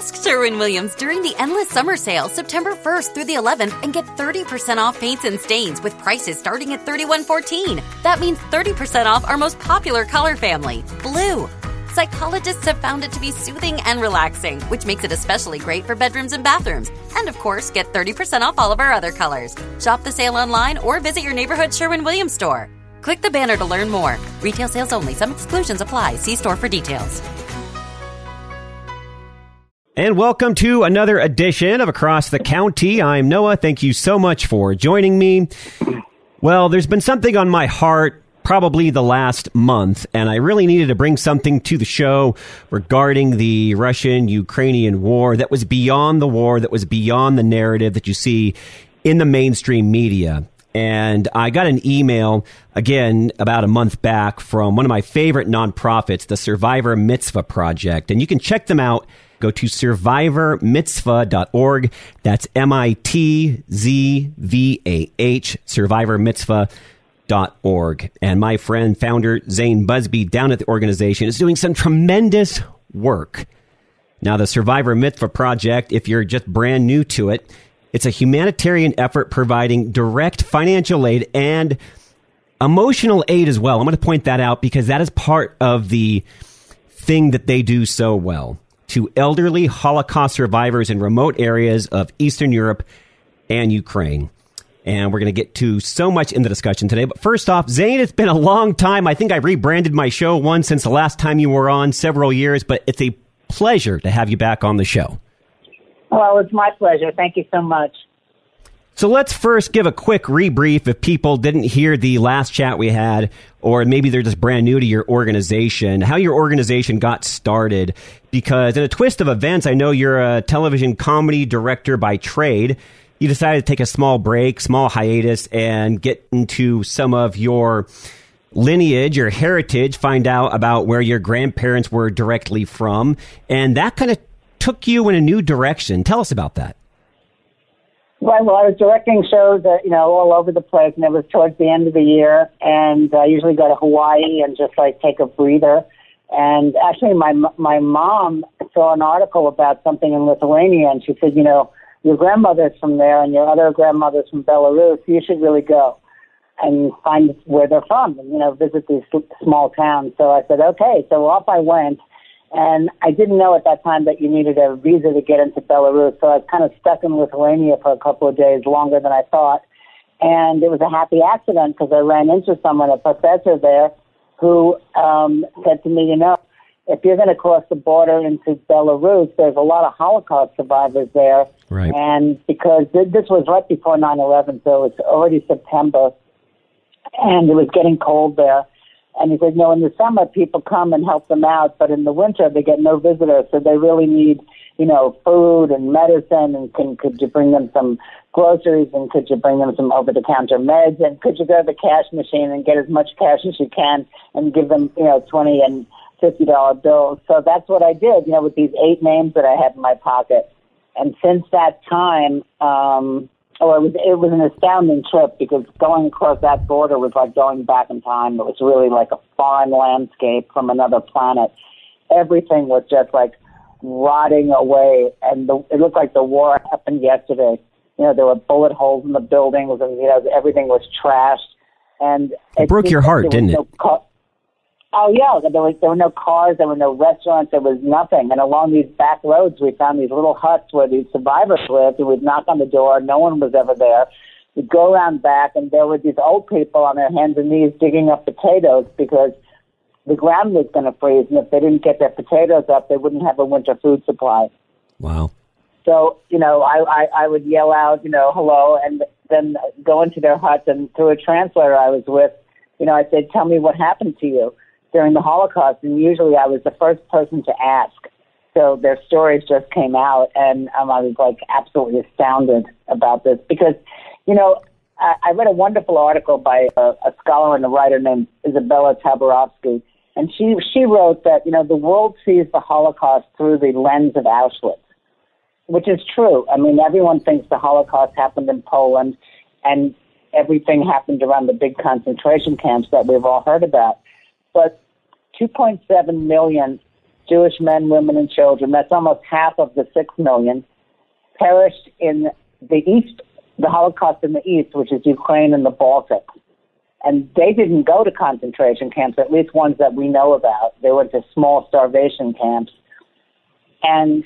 Ask Sherwin Williams during the Endless Summer Sale, September 1st through the 11th, and get 30% off paints and stains with prices starting at $31.14. That means 30% off our most popular color family, blue. Psychologists have found it to be soothing and relaxing, which makes it especially great for bedrooms and bathrooms. And of course, get 30% off all of our other colors. Shop the sale online or visit your neighborhood Sherwin Williams store. Click the banner to learn more. Retail sales only, some exclusions apply. See store for details. And welcome to another edition of Across the County. I'm Noah. Thank you so much for joining me. Well, there's been something on my heart probably the last month, and I really needed to bring something to the show regarding the Russian Ukrainian war that was beyond the war, that was beyond the narrative that you see in the mainstream media. And I got an email again about a month back from one of my favorite nonprofits, the Survivor Mitzvah Project. And you can check them out. Go to survivormitzvah.org. That's M I T Z V A H, survivormitzvah.org. And my friend, founder Zane Buzby down at the organization is doing some tremendous work. Now, the Survivor Mitzvah Project, if you're just brand new to it, it's a humanitarian effort providing direct financial aid and emotional aid as well. I'm going to point that out because that is part of the thing that they do so well to elderly Holocaust survivors in remote areas of Eastern Europe and Ukraine. And we're going to get to so much in the discussion today. But first off, Zane, it's been a long time. I think I rebranded my show once since the last time you were on several years, but it's a pleasure to have you back on the show. Well, it's my pleasure. Thank you so much. So let's first give a quick rebrief if people didn't hear the last chat we had, or maybe they're just brand new to your organization, how your organization got started. Because in a twist of events, I know you're a television comedy director by trade. You decided to take a small break, small hiatus, and get into some of your lineage, your heritage, find out about where your grandparents were directly from. And that kind of took you in a new direction. Tell us about that. Well, I was directing shows, uh, you know, all over the place, and it was towards the end of the year. And I usually go to Hawaii and just like take a breather. And actually, my my mom saw an article about something in Lithuania, and she said, you know, your grandmother's from there, and your other grandmother's from Belarus. You should really go and find where they're from, and you know, visit these small towns. So I said, okay. So off I went and I didn't know at that time that you needed a visa to get into Belarus. So I was kind of stuck in Lithuania for a couple of days longer than I thought. And it was a happy accident because I ran into someone, a professor there, who um, said to me, you know, if you're going to cross the border into Belarus, there's a lot of Holocaust survivors there. Right. And because this was right before 9/11, so it's already September, and it was getting cold there. And he said, no, in the summer people come and help them out, but in the winter they get no visitors, so they really need, you know, food and medicine. And can could you bring them some groceries and could you bring them some over-the-counter meds and could you go to the cash machine and get as much cash as you can and give them, you know, twenty and fifty dollar bills. So that's what I did, you know, with these eight names that I had in my pocket. And since that time, um, oh, it was it was an astounding trip because going across that border was like going back in time. It was really like a foreign landscape from another planet. Everything was just like rotting away, and the, it looked like the war happened yesterday. You know, there were bullet holes in the buildings, and you know everything was trashed. And it, broke your heart, didn't it? Oh yeah, there was there were no cars, there were no restaurants, there was nothing. And along these back roads, we found these little huts where these survivors lived. And we'd knock on the door, no one was ever there. We'd go around back, and there were these old people on their hands and knees digging up potatoes because the ground was going to freeze, and if they didn't get their potatoes up, they wouldn't have a winter food supply. Wow. So you know, I I, I would yell out, you know, hello, and then go into their huts, and through a translator I was with, you know, I said, tell me what happened to you during the Holocaust, and usually I was the first person to ask. So their stories just came out, and um, I was like absolutely astounded about this because, you know, I, I read a wonderful article by a, a scholar and a writer named Izabella Tabarovsky, and she she wrote that you know the world sees the Holocaust through the lens of Auschwitz, which is true. I mean, everyone thinks the Holocaust happened in Poland, and everything happened around the big concentration camps that we've all heard about but 2.7 million Jewish men, women, and children, that's almost half of the six million, perished in the East, the Holocaust in the East, which is Ukraine and the Baltics. And they didn't go to concentration camps, at least ones that we know about. They went to small starvation camps. And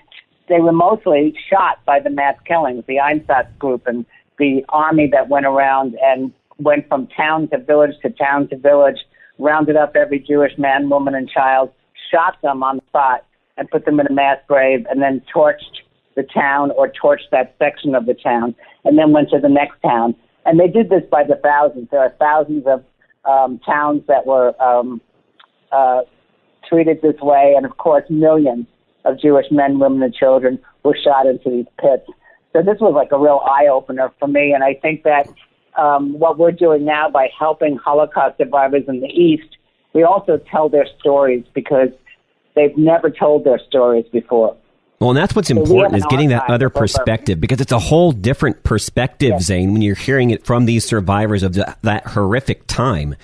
they were mostly shot by the mass killings, the Einsatz group and the army that went around and went from town to village to town to village, rounded up every Jewish man, woman, and child, shot them on the spot, and put them in a mass grave, and then torched the town or torched that section of the town, and then went to the next town. And they did this by the thousands. There are thousands of um, towns that were um, uh, treated this way, and of course, millions of Jewish men, women, and children were shot into these pits. So this was like a real eye opener for me, and I think that um, what we're doing now by helping Holocaust survivors in the East, we also tell their stories because they've never told their stories before. Well, and that's what's important is getting that other perspective because it's a whole different perspective, yes. Zane, when you're hearing it from these survivors of the, that horrific time.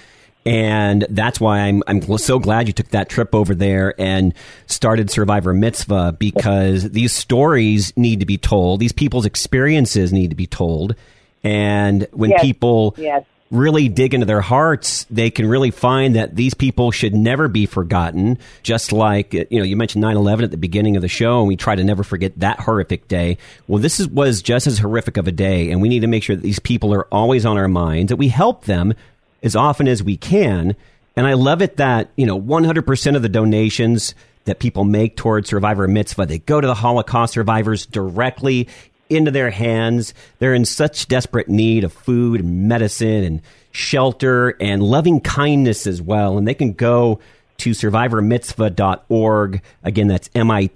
And that's why I'm I'm so glad you took that trip over there and started Survivor Mitzvah because these stories need to be told. These people's experiences need to be told. And when yes. people yes. really dig into their hearts, they can really find that these people should never be forgotten. Just like, you know, you mentioned 9 11 at the beginning of the show, and we try to never forget that horrific day. Well, this is, was just as horrific of a day, and we need to make sure that these people are always on our minds, that we help them as often as we can. And I love it that, you know, 100% of the donations that people make towards Survivor Mitzvah, they go to the Holocaust survivors directly into their hands. They're in such desperate need of food and medicine and shelter and loving kindness as well. And they can go to survivormitzvah.org. Again, that's M-I-T-Z-V-A-H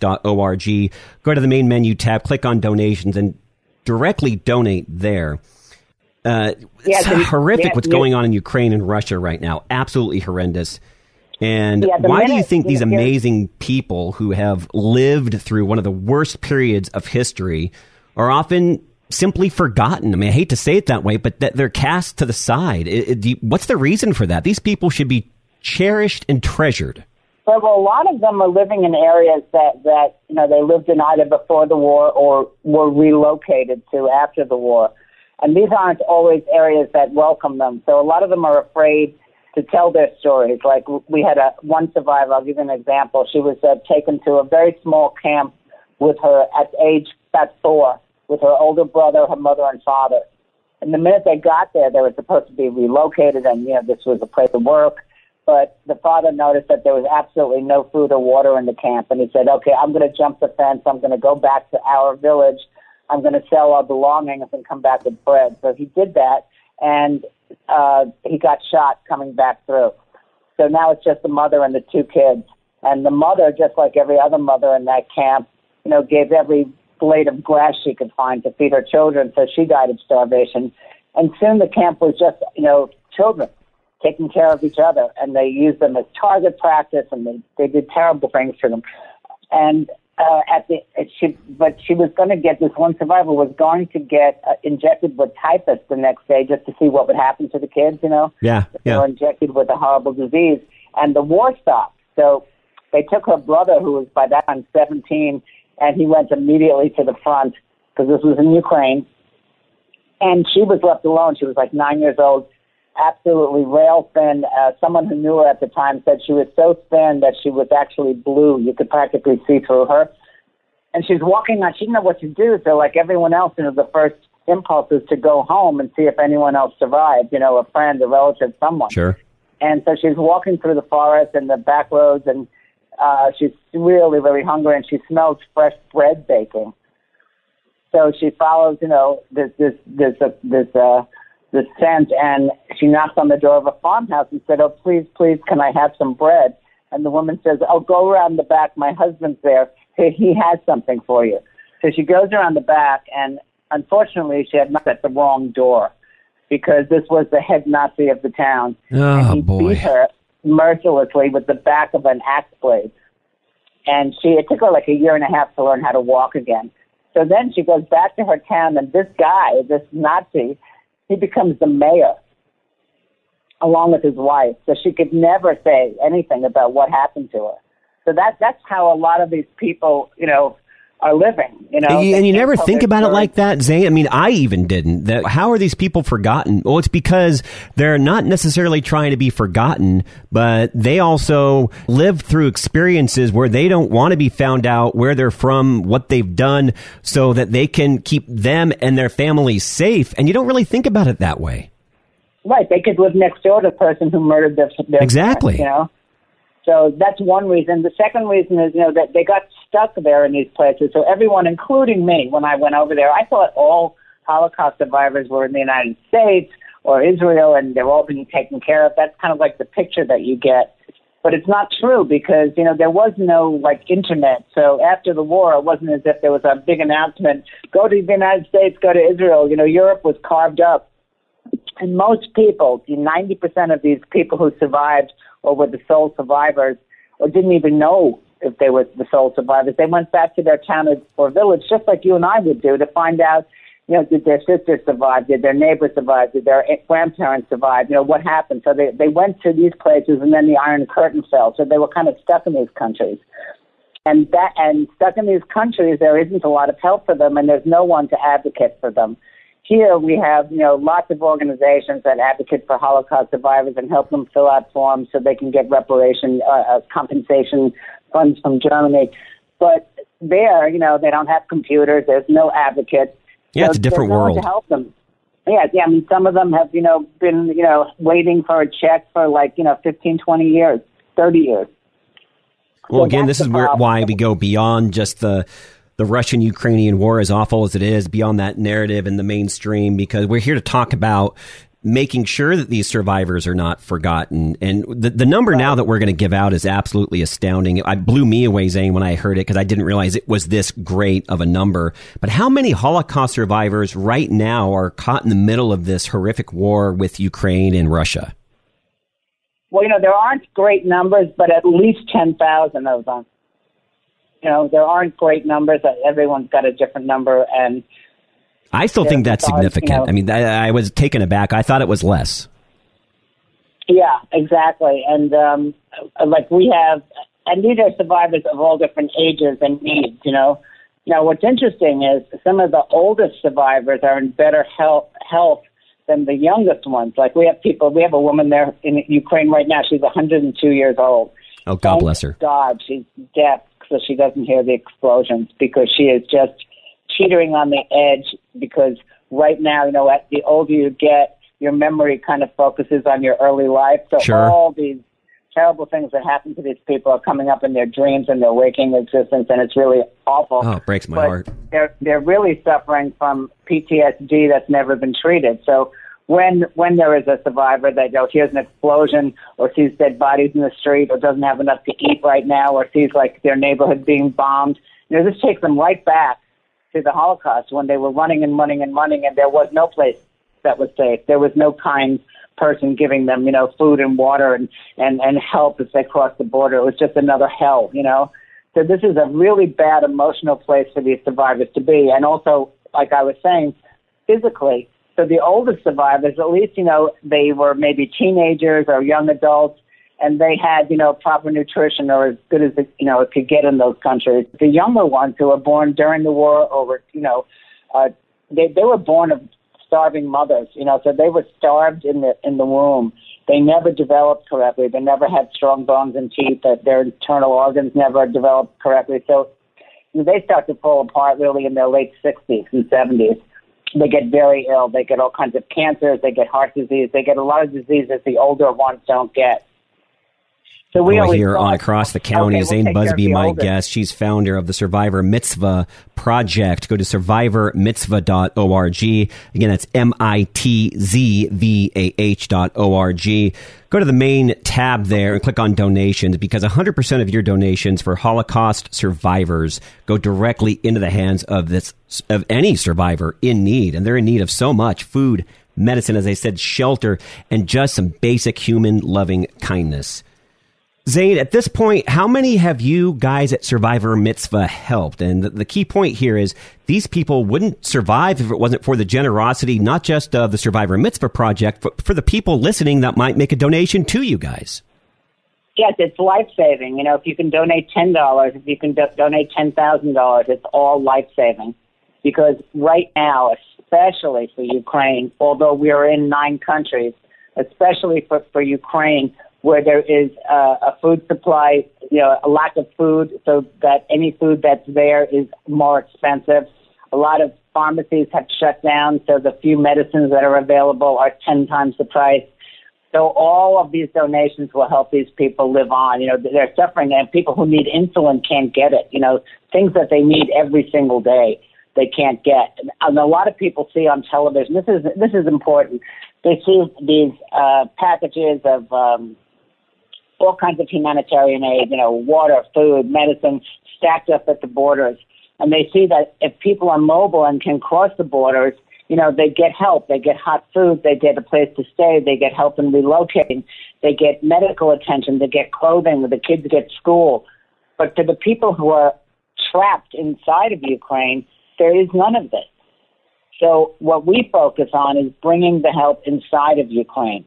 dot O-R-G. Go to the main menu tab, click on donations and directly donate there. Uh, yeah, it's the, horrific yeah, what's yeah. going on in Ukraine and Russia right now. Absolutely horrendous. And yeah, why minute, do you think these amazing people who have lived through one of the worst periods of history are often simply forgotten? I mean, I hate to say it that way, but that they're cast to the side. It, it, what's the reason for that? These people should be cherished and treasured. Well, a lot of them are living in areas that, that you know they lived in either before the war or were relocated to after the war, and these aren't always areas that welcome them. So a lot of them are afraid to tell their stories. Like we had a one survivor. I'll give you an example. She was uh, taken to a very small camp with her at age at four with her older brother, her mother, and father. And the minute they got there, they were supposed to be relocated, and you know this was a place of work. But the father noticed that there was absolutely no food or water in the camp, and he said, "Okay, I'm going to jump the fence. I'm going to go back to our village. I'm going to sell our belongings and come back with bread." So he did that, and uh, he got shot coming back through. So now it's just the mother and the two kids. And the mother, just like every other mother in that camp, you know, gave every blade of grass she could find to feed her children. So she died of starvation. And soon the camp was just, you know, children taking care of each other. And they used them as target practice and they, they did terrible things to them. And uh, at the she, but she was going to get this one survivor was going to get uh, injected with typhus the next day just to see what would happen to the kids. You know, yeah, they yeah. were injected with a horrible disease, and the war stopped. So they took her brother, who was by that time 17, and he went immediately to the front because this was in Ukraine, and she was left alone. She was like nine years old absolutely rail thin. Uh, someone who knew her at the time said she was so thin that she was actually blue. You could practically see through her. And she's walking on, she didn't know what to do. So, like everyone else, you know, the first impulse is to go home and see if anyone else survived, you know, a friend, a relative, someone. Sure. And so she's walking through the forest and the back roads, and uh, she's really, really hungry, and she smells fresh bread baking. So she follows, you know, this this this uh, this uh, the scent and she knocked on the door of a farmhouse and said, Oh, please, please, can I have some bread? And the woman says, Oh, go around the back. My husband's there. He has something for you. So she goes around the back and unfortunately she had knocked at the wrong door because this was the head Nazi of the town. Oh, and ah, he boy. beat her mercilessly with the back of an axe blade. And she, it took her like a year and a half to learn how to walk again. So then she goes back to her town and this guy, this Nazi, he becomes the mayor. along with his wife. So she could never say anything about what happened to her. So that that's how a lot of these people, you know, are living. You know, and you, never think about it like that, Zane. I mean, I even didn't. That how are these people forgotten? Well, it's because they're not necessarily trying to be forgotten, but they also live through experiences where they don't want to be found out where they're from, what they've done, so that they can keep them and their families safe. And you don't really think about it that way. Right, they could live next door to the person who murdered their, their exactly. Parents, you know, so that's one reason. The second reason is, you know, that they got stuck there in these places. So everyone, including me, when I went over there, I thought all Holocaust survivors were in the United States or Israel and they're all being taken care of. That's kind of like the picture that you get. But it's not true because, you know, there was no like internet. So after the war, it wasn't as if there was a big announcement, go to the United States, go to Israel. You know, Europe was carved up. And most people, 90% of these people who survived or were the sole survivors or didn't even know if they were the sole survivors. They went back to their town or village just like you and I would do to find out, you know, did their sister survive? Did their neighbor survive? Did their grandparents survive? You know, what happened? So they, they went to these places and then the Iron Curtain fell. So they were kind of stuck in these countries. And that and stuck in these countries, there isn't a lot of help for them, and there's no one to advocate for them. Here we have, you know, lots of organizations that advocate for Holocaust survivors and help them fill out forms so they can get reparation, uh, uh, compensation funds from Germany. But there, you know, they don't have computers. There's no advocates. Yeah, so it's a different world. to help them. Yeah, yeah. I mean, some of them have, you know, been, you know, waiting for a check for like, you know, 15, 20 years, 30 years. Well, so again, this is where, why we go beyond just the the Russian Ukrainian war, as awful as it is, beyond that narrative in the mainstream, because we're here to talk about making sure that these survivors are not forgotten. And the, the number now that we're going to give out is absolutely astounding. It blew me away, Zane, when I heard it because I didn't realize it was this great of a number. But how many Holocaust survivors right now are caught in the middle of this horrific war with Ukraine and Russia? Well, you know, there aren't great numbers, but at least 10,000 of them you know, there aren't great numbers. Uh, everyone's got a different number, and I still think that's significant. You know, I mean, I, I, was taken aback. I thought it was less. Yeah, exactly. And um, uh, like we have, uh, and these are survivors of all different ages and needs. You know, now what's interesting is some of the oldest survivors are in better health health than the youngest ones. Like we have people, we have a woman there in Ukraine right now. She's 102 years old. Oh, God Thank bless her. God, she's deaf so she doesn't hear the explosions because she is just teetering on the edge because right now, you know, the older you get, your memory kind of focuses on your early life. So sure. all these terrible things that happen to these people are coming up in their dreams and their waking existence, and it's really awful. Oh, it breaks my but heart. They're they're really suffering from PTSD that's never been treated. So when when there is a survivor that you know, hears an explosion or sees dead bodies in the street or doesn't have enough to eat right now or sees like their neighborhood being bombed, you know, this takes them right back to the Holocaust when they were running and running and running and there was no place that was safe. There was no kind person giving them, you know, food and water and, and, and help as they crossed the border. It was just another hell, you know. So this is a really bad emotional place for these survivors to be. And also, like I was saying, physically, so the oldest survivors, at least, you know, they were maybe teenagers or young adults, and they had, you know, proper nutrition or as good as, it, you know, it could get in those countries. The younger ones who were born during the war or were, you know, uh, they, they were born of starving mothers, you know, so they were starved in the, in the womb. They never developed correctly. They never had strong bones and teeth. Their internal organs never developed correctly. So they start to fall apart really in their late 60s and 70s they get very ill. They get all kinds of cancers. They get heart disease. They get a lot of diseases the older ones don't get. So we oh, here on across the county, okay, Zane we'll Buzby, my older. guest. She's founder of the Survivor Mitzvah Project. Go to survivormitzvah.org. Again, that's M-I-T-Z-V-A-H dot O-R-G. Go to the main tab there and click on donations because 100% of your donations for Holocaust survivors go directly into the hands of this, of any survivor in need. And they're in need of so much food, medicine, as I said, shelter, and just some basic human loving kindness. Zane, at this point, how many have you guys at Survivor Mitzvah helped? And the, the, key point here is these people wouldn't survive if it wasn't for the generosity, not just of the Survivor Mitzvah project, but for the people listening that might make a donation to you guys. Yes, it's life saving. You know, if you can donate ten dollars, if you can do- donate ten thousand dollars, it's all life saving. Because right now, especially for Ukraine, although we are in nine countries, especially for, for Ukraine, where there is uh, a food supply, you know, a lack of food, so that any food that's there is more expensive. A lot of pharmacies have shut down, so the few medicines that are available are 10 times the price. So all of these donations will help these people live on. You know, they're suffering, and people who need insulin can't get it. You know, things that they need every single day they can't get. And a lot of people see on television. This is this is important. They see these uh, packages of um, all kinds of humanitarian aid, you know, water, food, medicine, stacked up at the borders. And they see that if people are mobile and can cross the borders, you know, they get help. They get hot food. They get a place to stay. They get help in relocating. They get medical attention. They get clothing. The kids get school. But for the people who are trapped inside of Ukraine, there is none of this. So what we focus on is bringing the help inside of Ukraine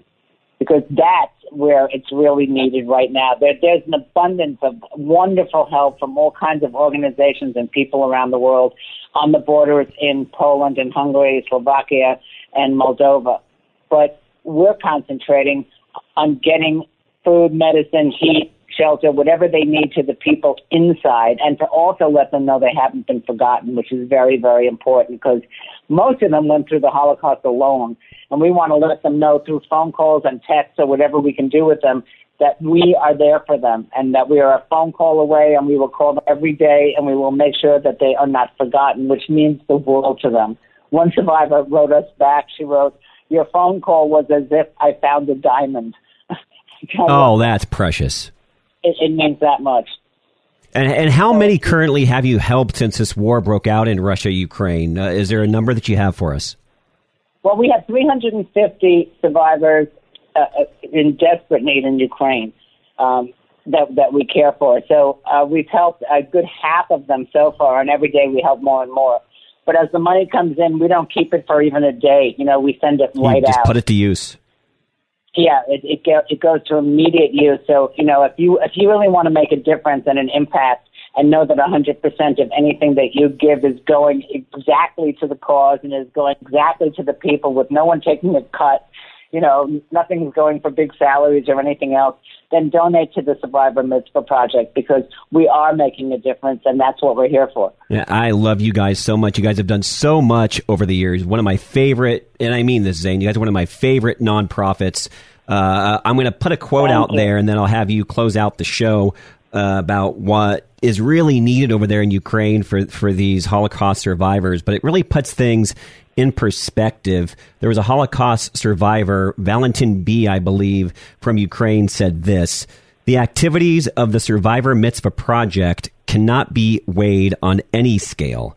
because that's where it's really needed right now. There, there's an abundance of wonderful help from all kinds of organizations and people around the world on the borders in Poland and Hungary, Slovakia, and Moldova. But we're concentrating on getting food, medicine, heat, shelter, whatever they need to the people inside, and to also let them know they haven't been forgotten, which is very, very important because most of them went through the Holocaust alone and we want to let them know through phone calls and texts or whatever we can do with them that we are there for them and that we are a phone call away and we will call them every day and we will make sure that they are not forgotten, which means the world to them. One survivor wrote us back. She wrote, Your phone call was as if I found a diamond. oh, that's precious. It, it means that much. And, and how many currently have you helped since this war broke out in Russia, Ukraine? Uh, is there a number that you have for us? Well, we have 350 survivors uh, uh, in desperate need in Ukraine um, that that we care for. So uh, we've helped a good half of them so far, and every day we help more and more. But as the money comes in, we don't keep it for even a day. You know, we send it right you just out. Put it to use. Yeah, it it, go, it goes to immediate use. So you know, if you if you really want to make a difference and an impact, and know that 100% of anything that you give is going exactly to the cause and is going exactly to the people with no one taking a cut, you know, nothing's going for big salaries or anything else, then donate to the Survivor Mitzvah Project because we are making a difference and that's what we're here for. Yeah, I love you guys so much. You guys have done so much over the years. One of my favorite, and I mean this, Zane, you guys are one of my favorite nonprofits. Uh, I'm going to put a quote Thank out you. there and then I'll have you close out the show uh, about what is really needed over there in Ukraine for for these Holocaust survivors, but it really puts things in perspective. There was a Holocaust survivor, Valentin B, I believe, from Ukraine said this. The activities of the Survivor Mitzvah Project cannot be weighed on any scale.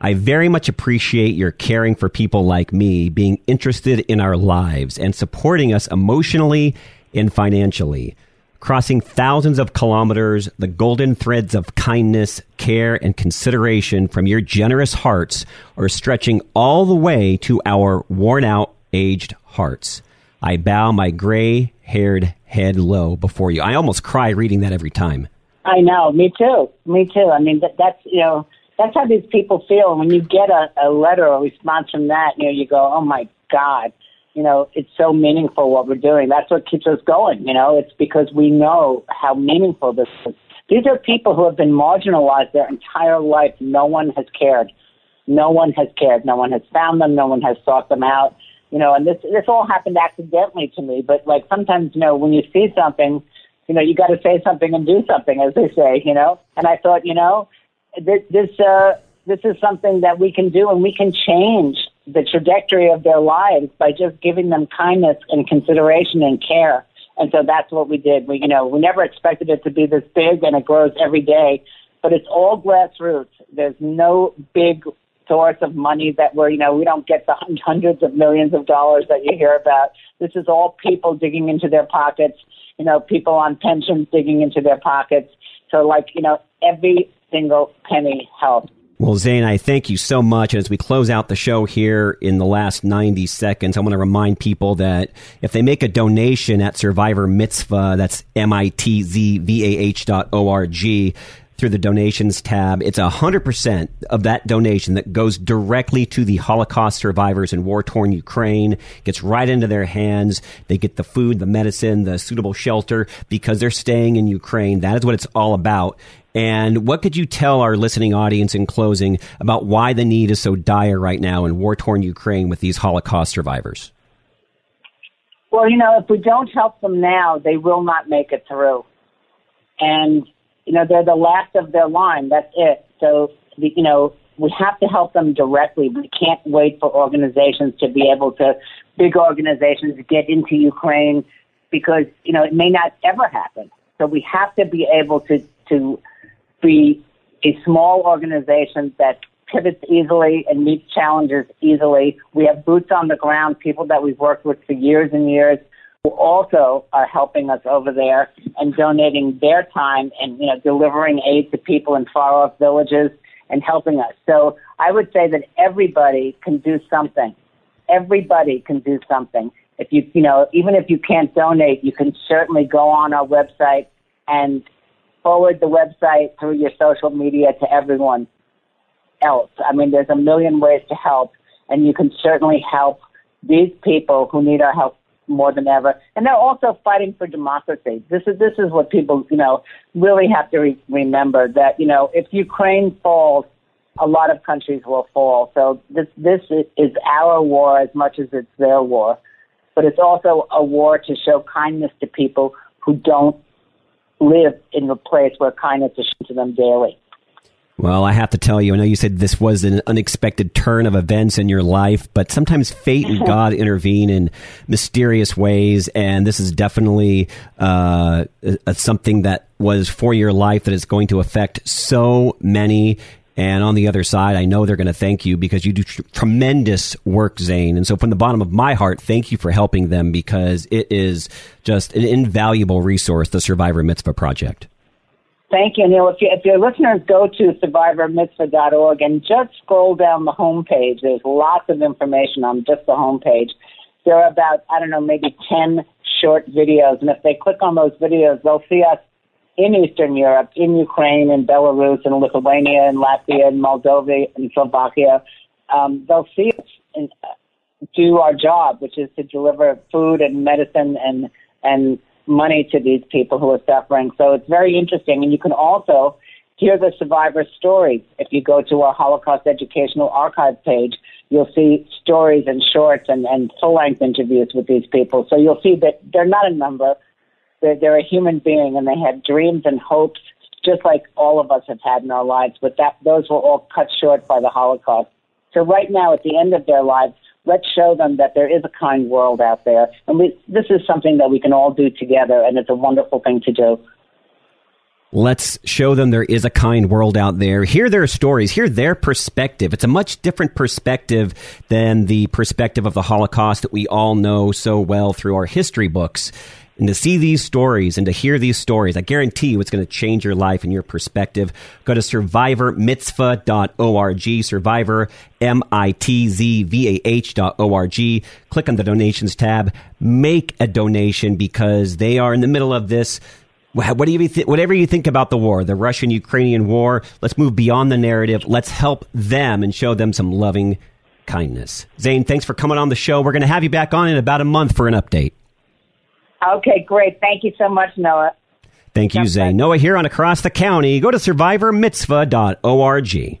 I very much appreciate your caring for people like me, being interested in our lives, and supporting us emotionally and financially crossing thousands of kilometers, the golden threads of kindness, care, and consideration from your generous hearts are stretching all the way to our worn out, aged hearts. I bow my gray haired head low before you. I almost cry reading that every time. I know, me too. Me too. I mean, that, that's, you know, that's how these people feel. And when you get a, a letter or response from that, you know, you go, oh my God you know, it's so meaningful what we're doing. That's what keeps us going. You know, it's because we know how meaningful this is. These are people who have been marginalized their entire life. No one has cared. No one has cared. No one has found them. No one has sought them out. You know, and this this all happened accidentally to me. But like sometimes, you know, when you see something, you know, you got to say something and do something, as they say. You know, and I thought, you know, this this uh, this is something that we can do, and we can change the trajectory of their lives by just giving them kindness and consideration and care. And so that's what we did. We, you know, we never expected it to be this big and it grows every day, but it's all grassroots. There's no big source of money that we're, you know, we don't get the hundreds of millions of dollars that you hear about. This is all people digging into their pockets, you know, people on pensions digging into their pockets. So, like, you know, every single penny helps. Well, Zane, I thank you so much. And As we close out the show here in the last 90 seconds, I want to remind people that if they make a donation at Survivor Mitzvah, that's M-I-T-Z-V-A-H dot O-R-G, through the donations tab. It's 100% of that donation that goes directly to the Holocaust survivors in war torn Ukraine, gets right into their hands. They get the food, the medicine, the suitable shelter because they're staying in Ukraine. That is what it's all about. And what could you tell our listening audience in closing about why the need is so dire right now in war torn Ukraine with these Holocaust survivors? Well, you know, if we don't help them now, they will not make it through. And you know, they're the last of their line. That's it. So, the, you know, we have to help them directly. We can't wait for organizations to be able to, big organizations, get into Ukraine because, you know, it may not ever happen. So we have to be able to, to be a small organization that pivots easily and meets challenges easily. We have boots on the ground, people that we've worked with for years and years who also are helping us over there and donating their time and you know delivering aid to people in far off villages and helping us. So I would say that everybody can do something. Everybody can do something. If you you know even if you can't donate, you can certainly go on our website and forward the website through your social media to everyone else. I mean, there's a million ways to help, and you can certainly help these people who need our help more than ever. And they're also fighting for democracy. This is this is what people you know really have to re- remember that you know if Ukraine falls, a lot of countries will fall. So this this is our war as much as it's their war, but it's also a war to show kindness to people who don't live in a place where kindness is shown to them daily. Well, I have to tell you, I know you said this was an unexpected turn of events in your life, but sometimes fate and God intervene in mysterious ways, and this is definitely uh, something that was for your life that is going to affect so many. And on the other side, I know they're going to thank you because you do tr- tremendous work, Zane. And so, from the bottom of my heart, thank you for helping them because it is just an invaluable resource, the Survivor Mitzvah Project. Thank you, Neil. If, you, if your listeners go to survivormitzvah.org and just scroll down the homepage, there's lots of information on just the homepage. There are about, I don't know, maybe 10 short videos. And if they click on those videos, they'll see us in Eastern Europe, in Ukraine, in Belarus, in Lithuania, in Latvia, in Moldova, in Slovakia. Um, they'll see us in, do our job, which is to deliver food and medicine and, and money to these people who are suffering. So it's very interesting. And you can also hear the survivor stories. If you go to our Holocaust Educational Archive page, you'll see stories and shorts and, and full length interviews with these people. So you'll see that they're not a number, they're, they're a human being and they have dreams and hopes just like all of us have had in our lives, but that those were all cut short by the Holocaust. So right now, at the end of their lives, let's show them that there is a kind world out there. And we, this is something that we can all do together, and it's a wonderful thing to do. Let's show them there is a kind world out there. Hear their stories, hear their perspective. It's a much different perspective than the perspective of the Holocaust that we all know so well through our history books. And to see these stories and to hear these stories, I guarantee you it's going to change your life and your perspective. Go to survivormitzvah.org, survivor, M-I-T-Z-V-A-H dot O-R-G. Click on the donations tab. Make a donation because they are in the middle of this what do you th- whatever you think about the war, the Russian-Ukrainian war, let's move beyond the narrative. Let's help them and show them some loving kindness. Zane, thanks for coming on the show. We're going to have you back on in about a month for an update. Okay, great. Thank you so much, Noah. Thank you, Zay. Noah here on Across the County. Go to survivormitzvah.org.